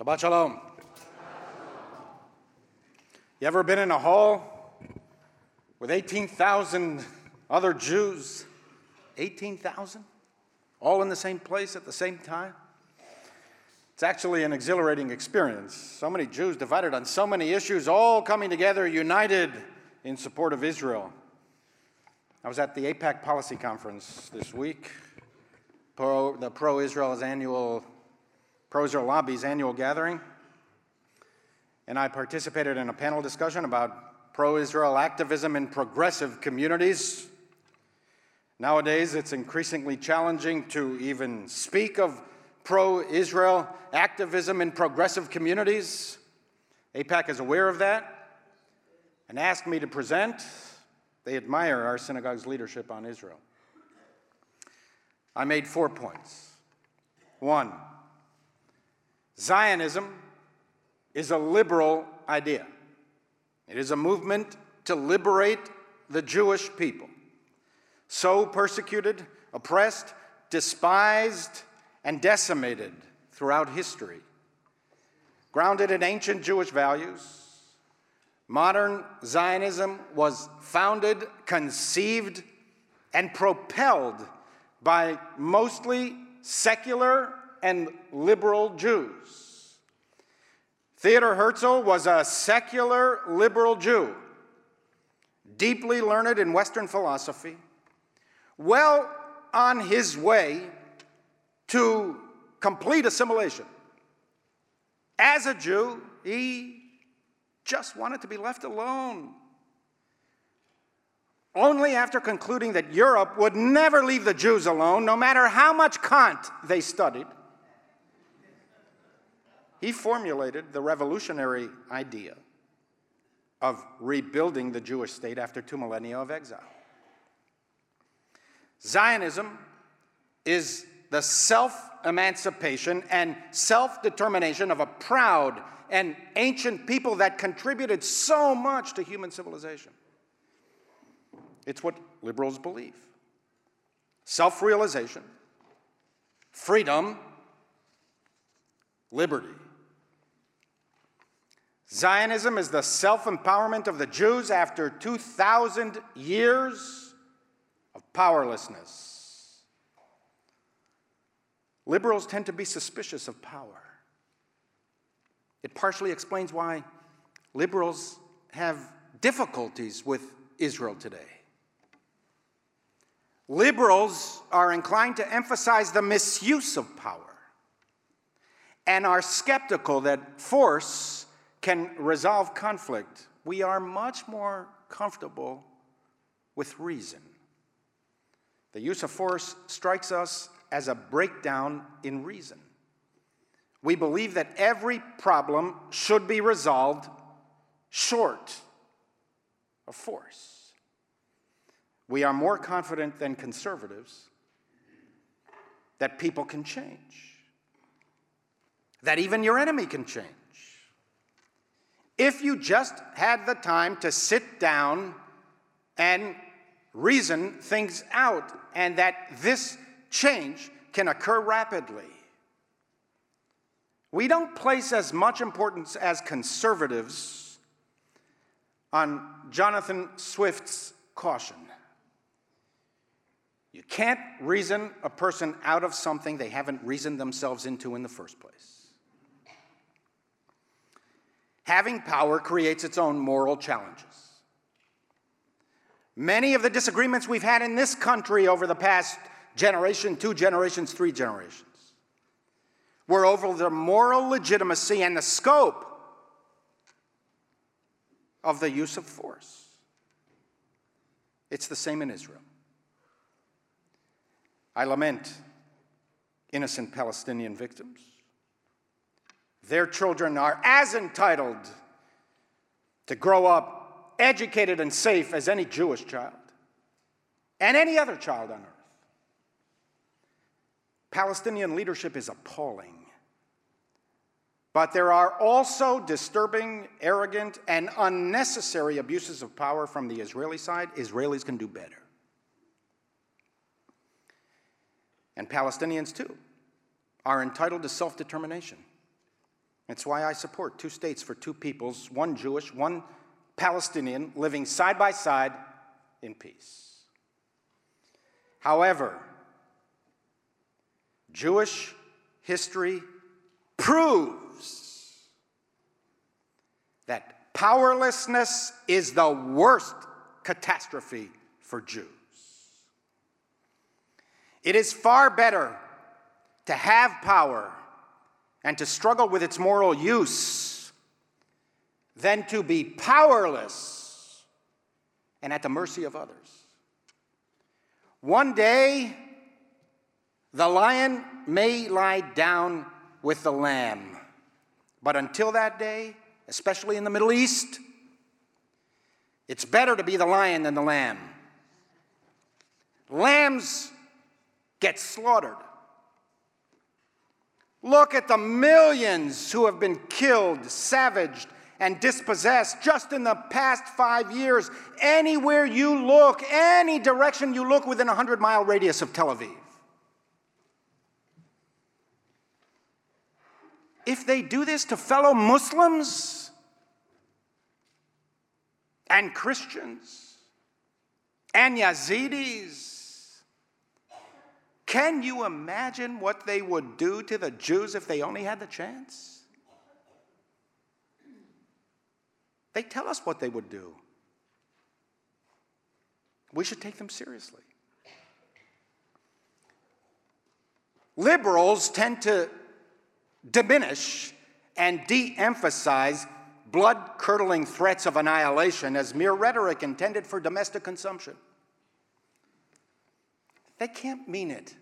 Shabbat Shalom. You ever been in a hall with 18,000 other Jews? 18,000? All in the same place at the same time? It's actually an exhilarating experience. So many Jews divided on so many issues, all coming together, united in support of Israel. I was at the AIPAC Policy Conference this week, pro, the Pro Israel's annual, Pro Israel Lobby's annual gathering. And I participated in a panel discussion about pro Israel activism in progressive communities. Nowadays, it's increasingly challenging to even speak of pro Israel activism in progressive communities. AIPAC is aware of that and asked me to present. They admire our synagogue's leadership on Israel. I made four points. One, Zionism is a liberal idea, it is a movement to liberate the Jewish people, so persecuted, oppressed, despised, and decimated throughout history. Grounded in ancient Jewish values, modern Zionism was founded, conceived, and propelled by mostly secular and liberal Jews. Theodor Herzl was a secular liberal Jew, deeply learned in Western philosophy, well on his way to complete assimilation. As a Jew, he just wanted to be left alone. Only after concluding that Europe would never leave the Jews alone, no matter how much Kant they studied, he formulated the revolutionary idea of rebuilding the Jewish state after two millennia of exile. Zionism is the self emancipation and self determination of a proud and ancient people that contributed so much to human civilization. It's what liberals believe self realization, freedom, liberty. Zionism is the self empowerment of the Jews after 2,000 years of powerlessness. Liberals tend to be suspicious of power. It partially explains why liberals have difficulties with Israel today. Liberals are inclined to emphasize the misuse of power and are skeptical that force can resolve conflict. We are much more comfortable with reason. The use of force strikes us as a breakdown in reason. We believe that every problem should be resolved short of force. We are more confident than conservatives that people can change, that even your enemy can change. If you just had the time to sit down and reason things out, and that this change can occur rapidly. We don't place as much importance as conservatives on Jonathan Swift's caution. You can't reason a person out of something they haven't reasoned themselves into in the first place. Having power creates its own moral challenges. Many of the disagreements we've had in this country over the past generation, two generations, three generations, were over the moral legitimacy and the scope of the use of force. It's the same in Israel. I lament innocent Palestinian victims. Their children are as entitled to grow up educated and safe as any Jewish child and any other child on earth. Palestinian leadership is appalling. But there are also disturbing, arrogant, and unnecessary abuses of power from the Israeli side. Israelis can do better. And Palestinians, too, are entitled to self determination. It's why I support two states for two peoples, one Jewish, one Palestinian, living side by side in peace. However, Jewish history proves that powerlessness is the worst catastrophe for Jews. It is far better to have power and to struggle with its moral use than to be powerless and at the mercy of others. One day, the lion may lie down with the lamb, but until that day, especially in the Middle East, it's better to be the lion than the lamb. Lambs get slaughtered. Look at the millions who have been killed, savaged, and dispossessed just in the past five years. Anywhere you look, any direction you look within a 100 mile radius of Tel Aviv. If they do this to fellow Muslims and Christians and Yazidis, can you imagine what they would do to the Jews if they only had the chance? They tell us what they would do. We should take them seriously. Liberals tend to diminish and de emphasize blood curdling threats of annihilation as mere rhetoric intended for domestic consumption. They can't mean it.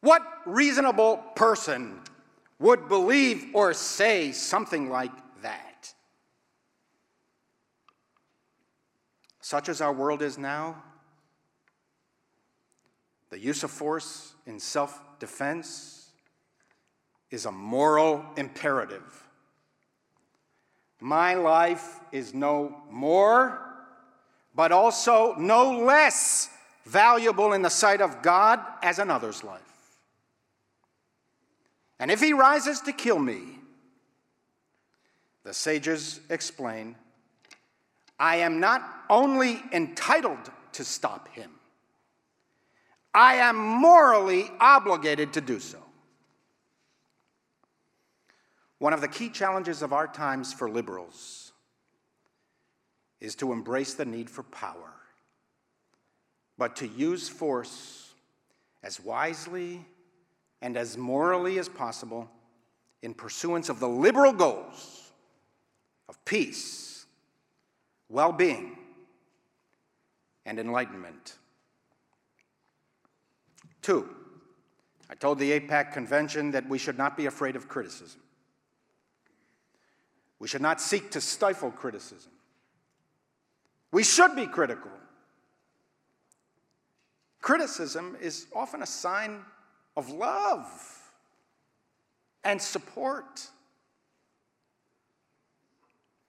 What reasonable person would believe or say something like that? Such as our world is now, the use of force in self defense is a moral imperative. My life is no more, but also no less valuable in the sight of God as another's life. And if he rises to kill me, the sages explain, I am not only entitled to stop him, I am morally obligated to do so. One of the key challenges of our times for liberals is to embrace the need for power but to use force as wisely and as morally as possible in pursuance of the liberal goals of peace, well being, and enlightenment. Two, I told the AIPAC convention that we should not be afraid of criticism. We should not seek to stifle criticism. We should be critical. Criticism is often a sign of love and support.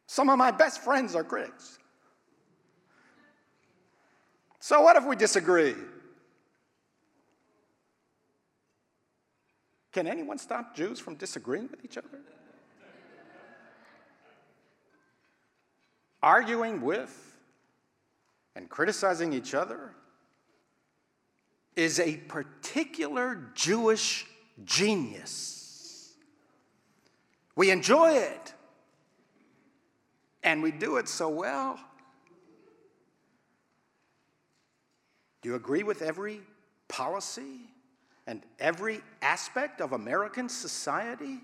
Some of my best friends are critics. So, what if we disagree? Can anyone stop Jews from disagreeing with each other? Arguing with and criticizing each other is a particular Jewish genius. We enjoy it, and we do it so well. Do you agree with every policy and every aspect of American society?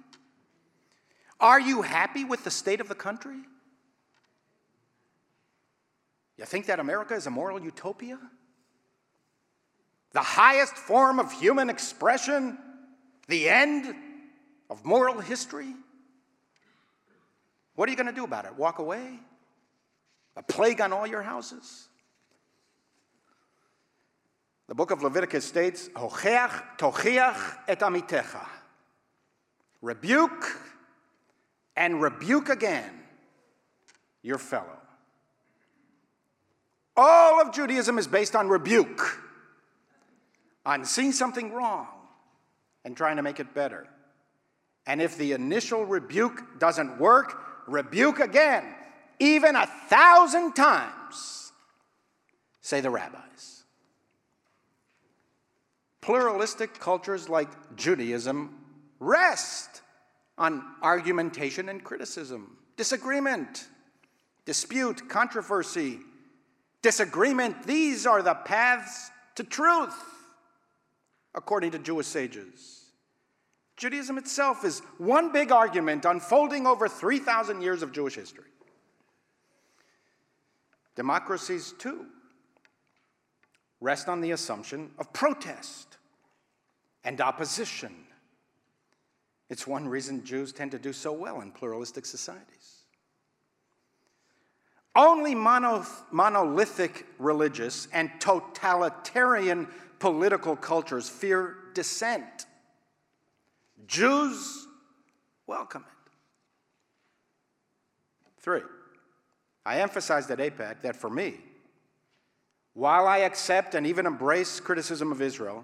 Are you happy with the state of the country? You think that America is a moral utopia? The highest form of human expression, the end of moral history? What are you going to do about it? Walk away? A plague on all your houses? The book of Leviticus states, Hocheach tochiach et amitecha. Rebuke and rebuke again your fellow. All of Judaism is based on rebuke on seeing something wrong and trying to make it better. And if the initial rebuke doesn't work, rebuke again, even a thousand times, say the rabbis. Pluralistic cultures like Judaism rest on argumentation and criticism, disagreement, dispute, controversy, disagreement. These are the paths to truth, according to Jewish sages. Judaism itself is one big argument unfolding over 3,000 years of Jewish history. Democracies, too, rest on the assumption of protest and opposition. It's one reason Jews tend to do so well in pluralistic societies. Only monolithic religious and totalitarian political cultures fear dissent. Jews welcome it. Three, I emphasized at AIPAC that for me, while I accept and even embrace criticism of Israel,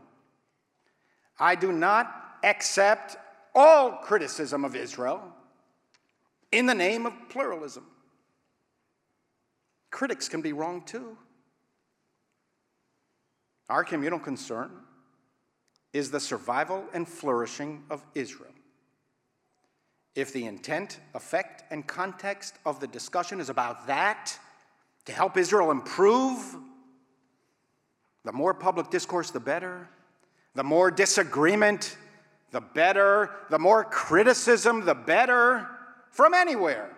I do not accept all criticism of Israel in the name of pluralism. Critics can be wrong too. Our communal concern is the survival and flourishing of Israel. If the intent, effect, and context of the discussion is about that, to help Israel improve, the more public discourse, the better. The more disagreement, the better. The more criticism, the better. From anywhere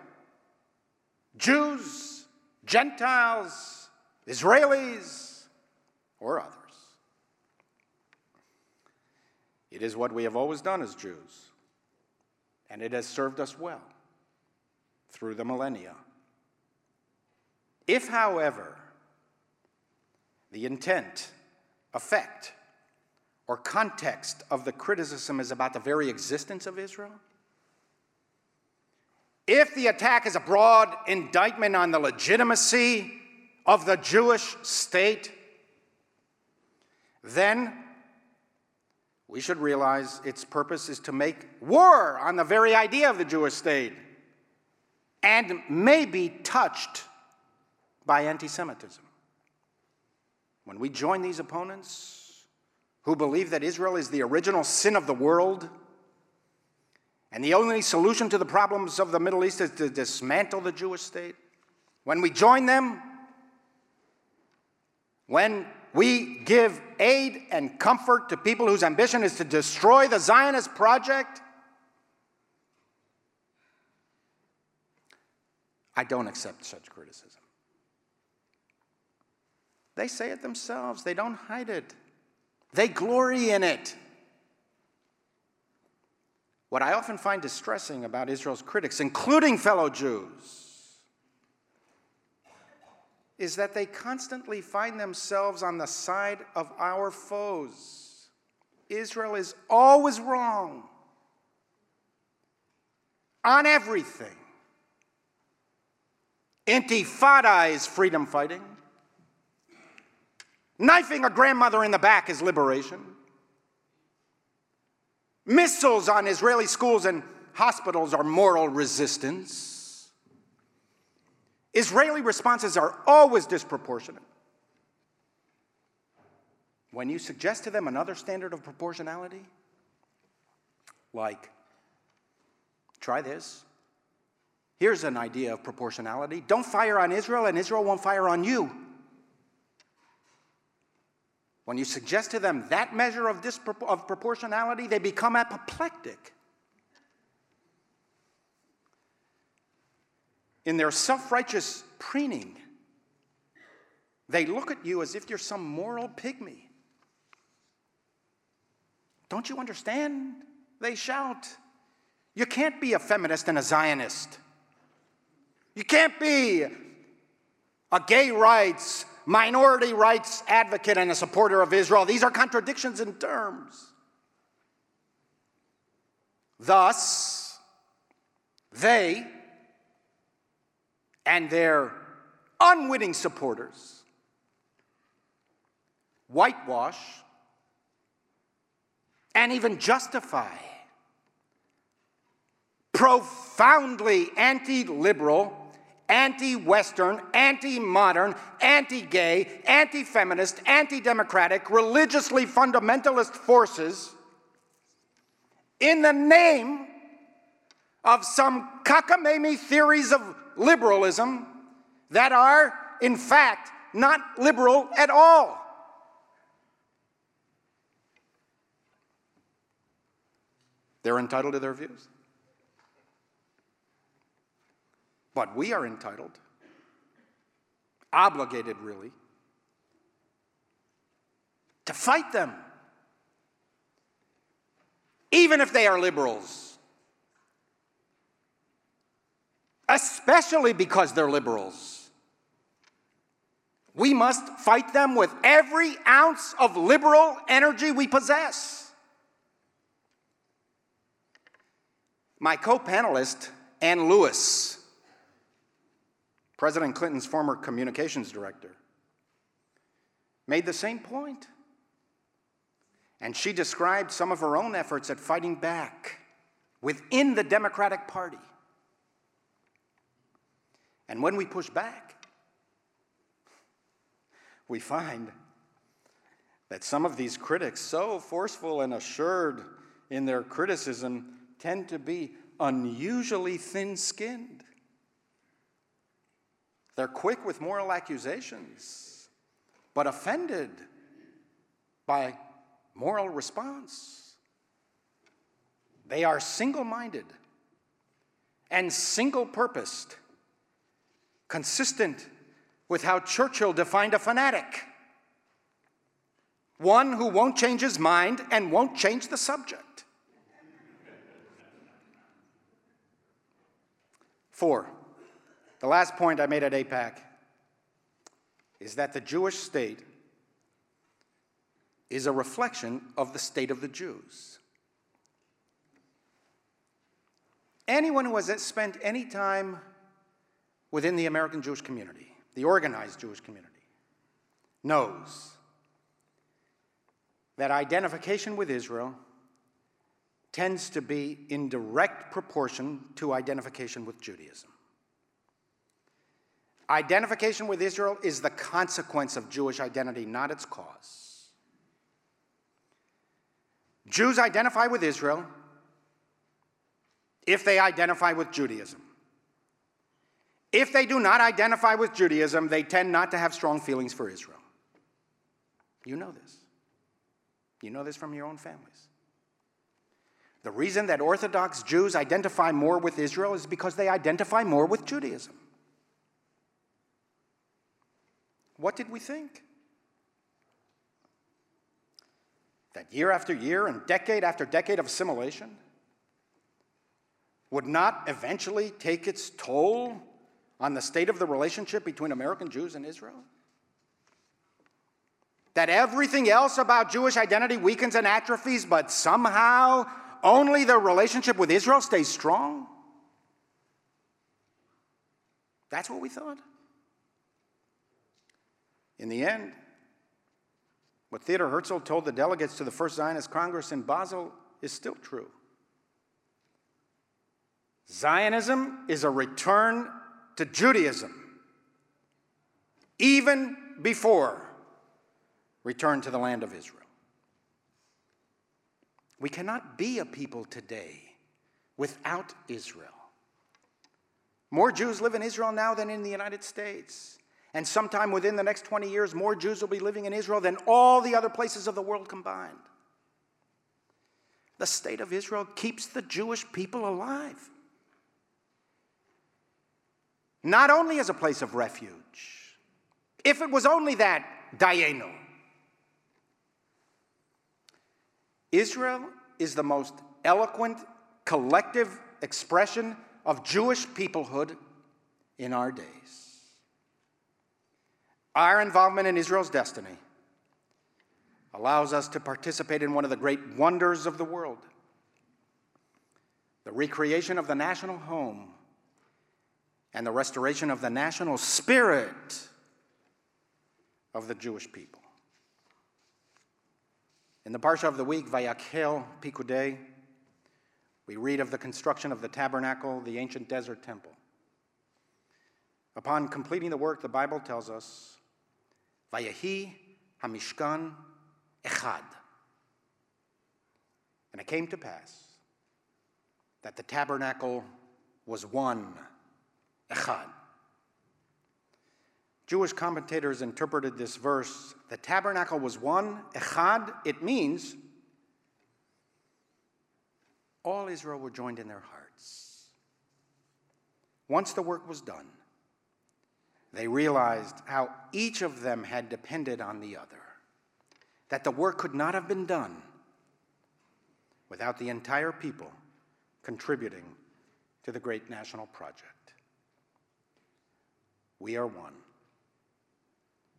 Jews, Gentiles, Israelis, or others. It is what we have always done as Jews, and it has served us well through the millennia. If, however, the intent, effect, or context of the criticism is about the very existence of Israel, if the attack is a broad indictment on the legitimacy of the Jewish state, then we should realize its purpose is to make war on the very idea of the Jewish state and may be touched by anti Semitism. When we join these opponents who believe that Israel is the original sin of the world and the only solution to the problems of the Middle East is to dismantle the Jewish state, when we join them, when we give aid and comfort to people whose ambition is to destroy the Zionist project? I don't accept such criticism. They say it themselves, they don't hide it, they glory in it. What I often find distressing about Israel's critics, including fellow Jews, is that they constantly find themselves on the side of our foes. Israel is always wrong on everything. Intifada is freedom fighting. Knifing a grandmother in the back is liberation. Missiles on Israeli schools and hospitals are moral resistance. Israeli responses are always disproportionate. When you suggest to them another standard of proportionality, like, try this. Here's an idea of proportionality don't fire on Israel, and Israel won't fire on you. When you suggest to them that measure of, of proportionality, they become apoplectic. In their self righteous preening, they look at you as if you're some moral pygmy. Don't you understand? They shout. You can't be a feminist and a Zionist. You can't be a gay rights, minority rights advocate and a supporter of Israel. These are contradictions in terms. Thus, they and their unwitting supporters whitewash and even justify profoundly anti liberal, anti Western, anti modern, anti gay, anti feminist, anti democratic, religiously fundamentalist forces in the name of some cockamamie theories of liberalism that are, in fact, not liberal at all. They're entitled to their views. But we are entitled, obligated really, to fight them, even if they are liberals, especially because they're liberals. We must fight them with every ounce of liberal energy we possess. My co panelist, Ann Lewis, President Clinton's former communications director, made the same point. And she described some of her own efforts at fighting back within the Democratic Party. And when we push back, we find that some of these critics, so forceful and assured in their criticism, tend to be unusually thin skinned. They're quick with moral accusations, but offended by moral response. They are single minded and single purposed, consistent with how Churchill defined a fanatic one who won't change his mind and won't change the subject. Four, the last point I made at AIPAC is that the Jewish state is a reflection of the state of the Jews. Anyone who has spent any time within the American Jewish community, the organized Jewish community, knows that identification with Israel tends to be in direct proportion to identification with Judaism. Identification with Israel is the consequence of Jewish identity, not its cause. Jews identify with Israel if they identify with Judaism. If they do not identify with Judaism, they tend not to have strong feelings for Israel. You know this. You know this from your own families. The reason that Orthodox Jews identify more with Israel is because they identify more with Judaism. What did we think? That year after year and decade after decade of assimilation would not eventually take its toll on the state of the relationship between American Jews and Israel? That everything else about Jewish identity weakens and atrophies, but somehow only the relationship with Israel stays strong? That's what we thought. In the end, what Theodor Herzl told the delegates to the First Zionist Congress in Basel is still true. Zionism is a return to Judaism, even before return to the land of Israel. We cannot be a people today without Israel. More Jews live in Israel now than in the United States. And sometime within the next 20 years, more Jews will be living in Israel than all the other places of the world combined. The state of Israel keeps the Jewish people alive. Not only as a place of refuge, if it was only that, dayenu. Israel is the most eloquent collective expression of Jewish peoplehood in our days. Our involvement in Israel's destiny allows us to participate in one of the great wonders of the world the recreation of the national home and the restoration of the national spirit of the Jewish people. In the Parsha of the week, Vayakhel Pikudei, we read of the construction of the tabernacle, the ancient desert temple. Upon completing the work, the Bible tells us, Vayahi Hamishkan Echad. And it came to pass that the tabernacle was one, Echad. Jewish commentators interpreted this verse the tabernacle was one, Echad, it means all Israel were joined in their hearts. Once the work was done, they realized how each of them had depended on the other, that the work could not have been done without the entire people contributing to the great national project. We are one.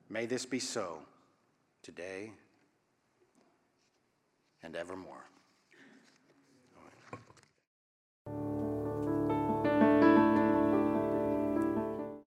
May this be so today and evermore.